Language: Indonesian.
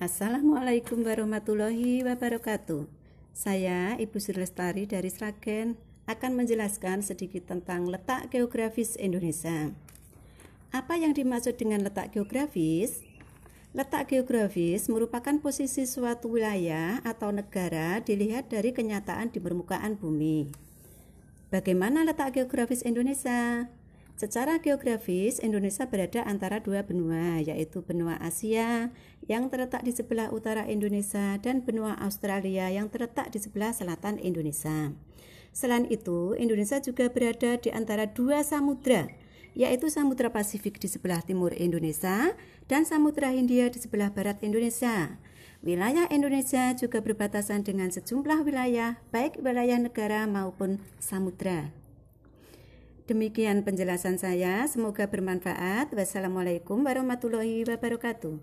Assalamualaikum warahmatullahi wabarakatuh. Saya Ibu Sri Lestari dari Sragen akan menjelaskan sedikit tentang letak geografis Indonesia. Apa yang dimaksud dengan letak geografis? Letak geografis merupakan posisi suatu wilayah atau negara dilihat dari kenyataan di permukaan bumi. Bagaimana letak geografis Indonesia? Secara geografis, Indonesia berada antara dua benua, yaitu benua Asia yang terletak di sebelah utara Indonesia dan benua Australia yang terletak di sebelah selatan Indonesia. Selain itu, Indonesia juga berada di antara dua samudra, yaitu Samudra Pasifik di sebelah timur Indonesia dan Samudra Hindia di sebelah barat Indonesia. Wilayah Indonesia juga berbatasan dengan sejumlah wilayah, baik wilayah negara maupun samudra. Demikian penjelasan saya, semoga bermanfaat. Wassalamualaikum warahmatullahi wabarakatuh.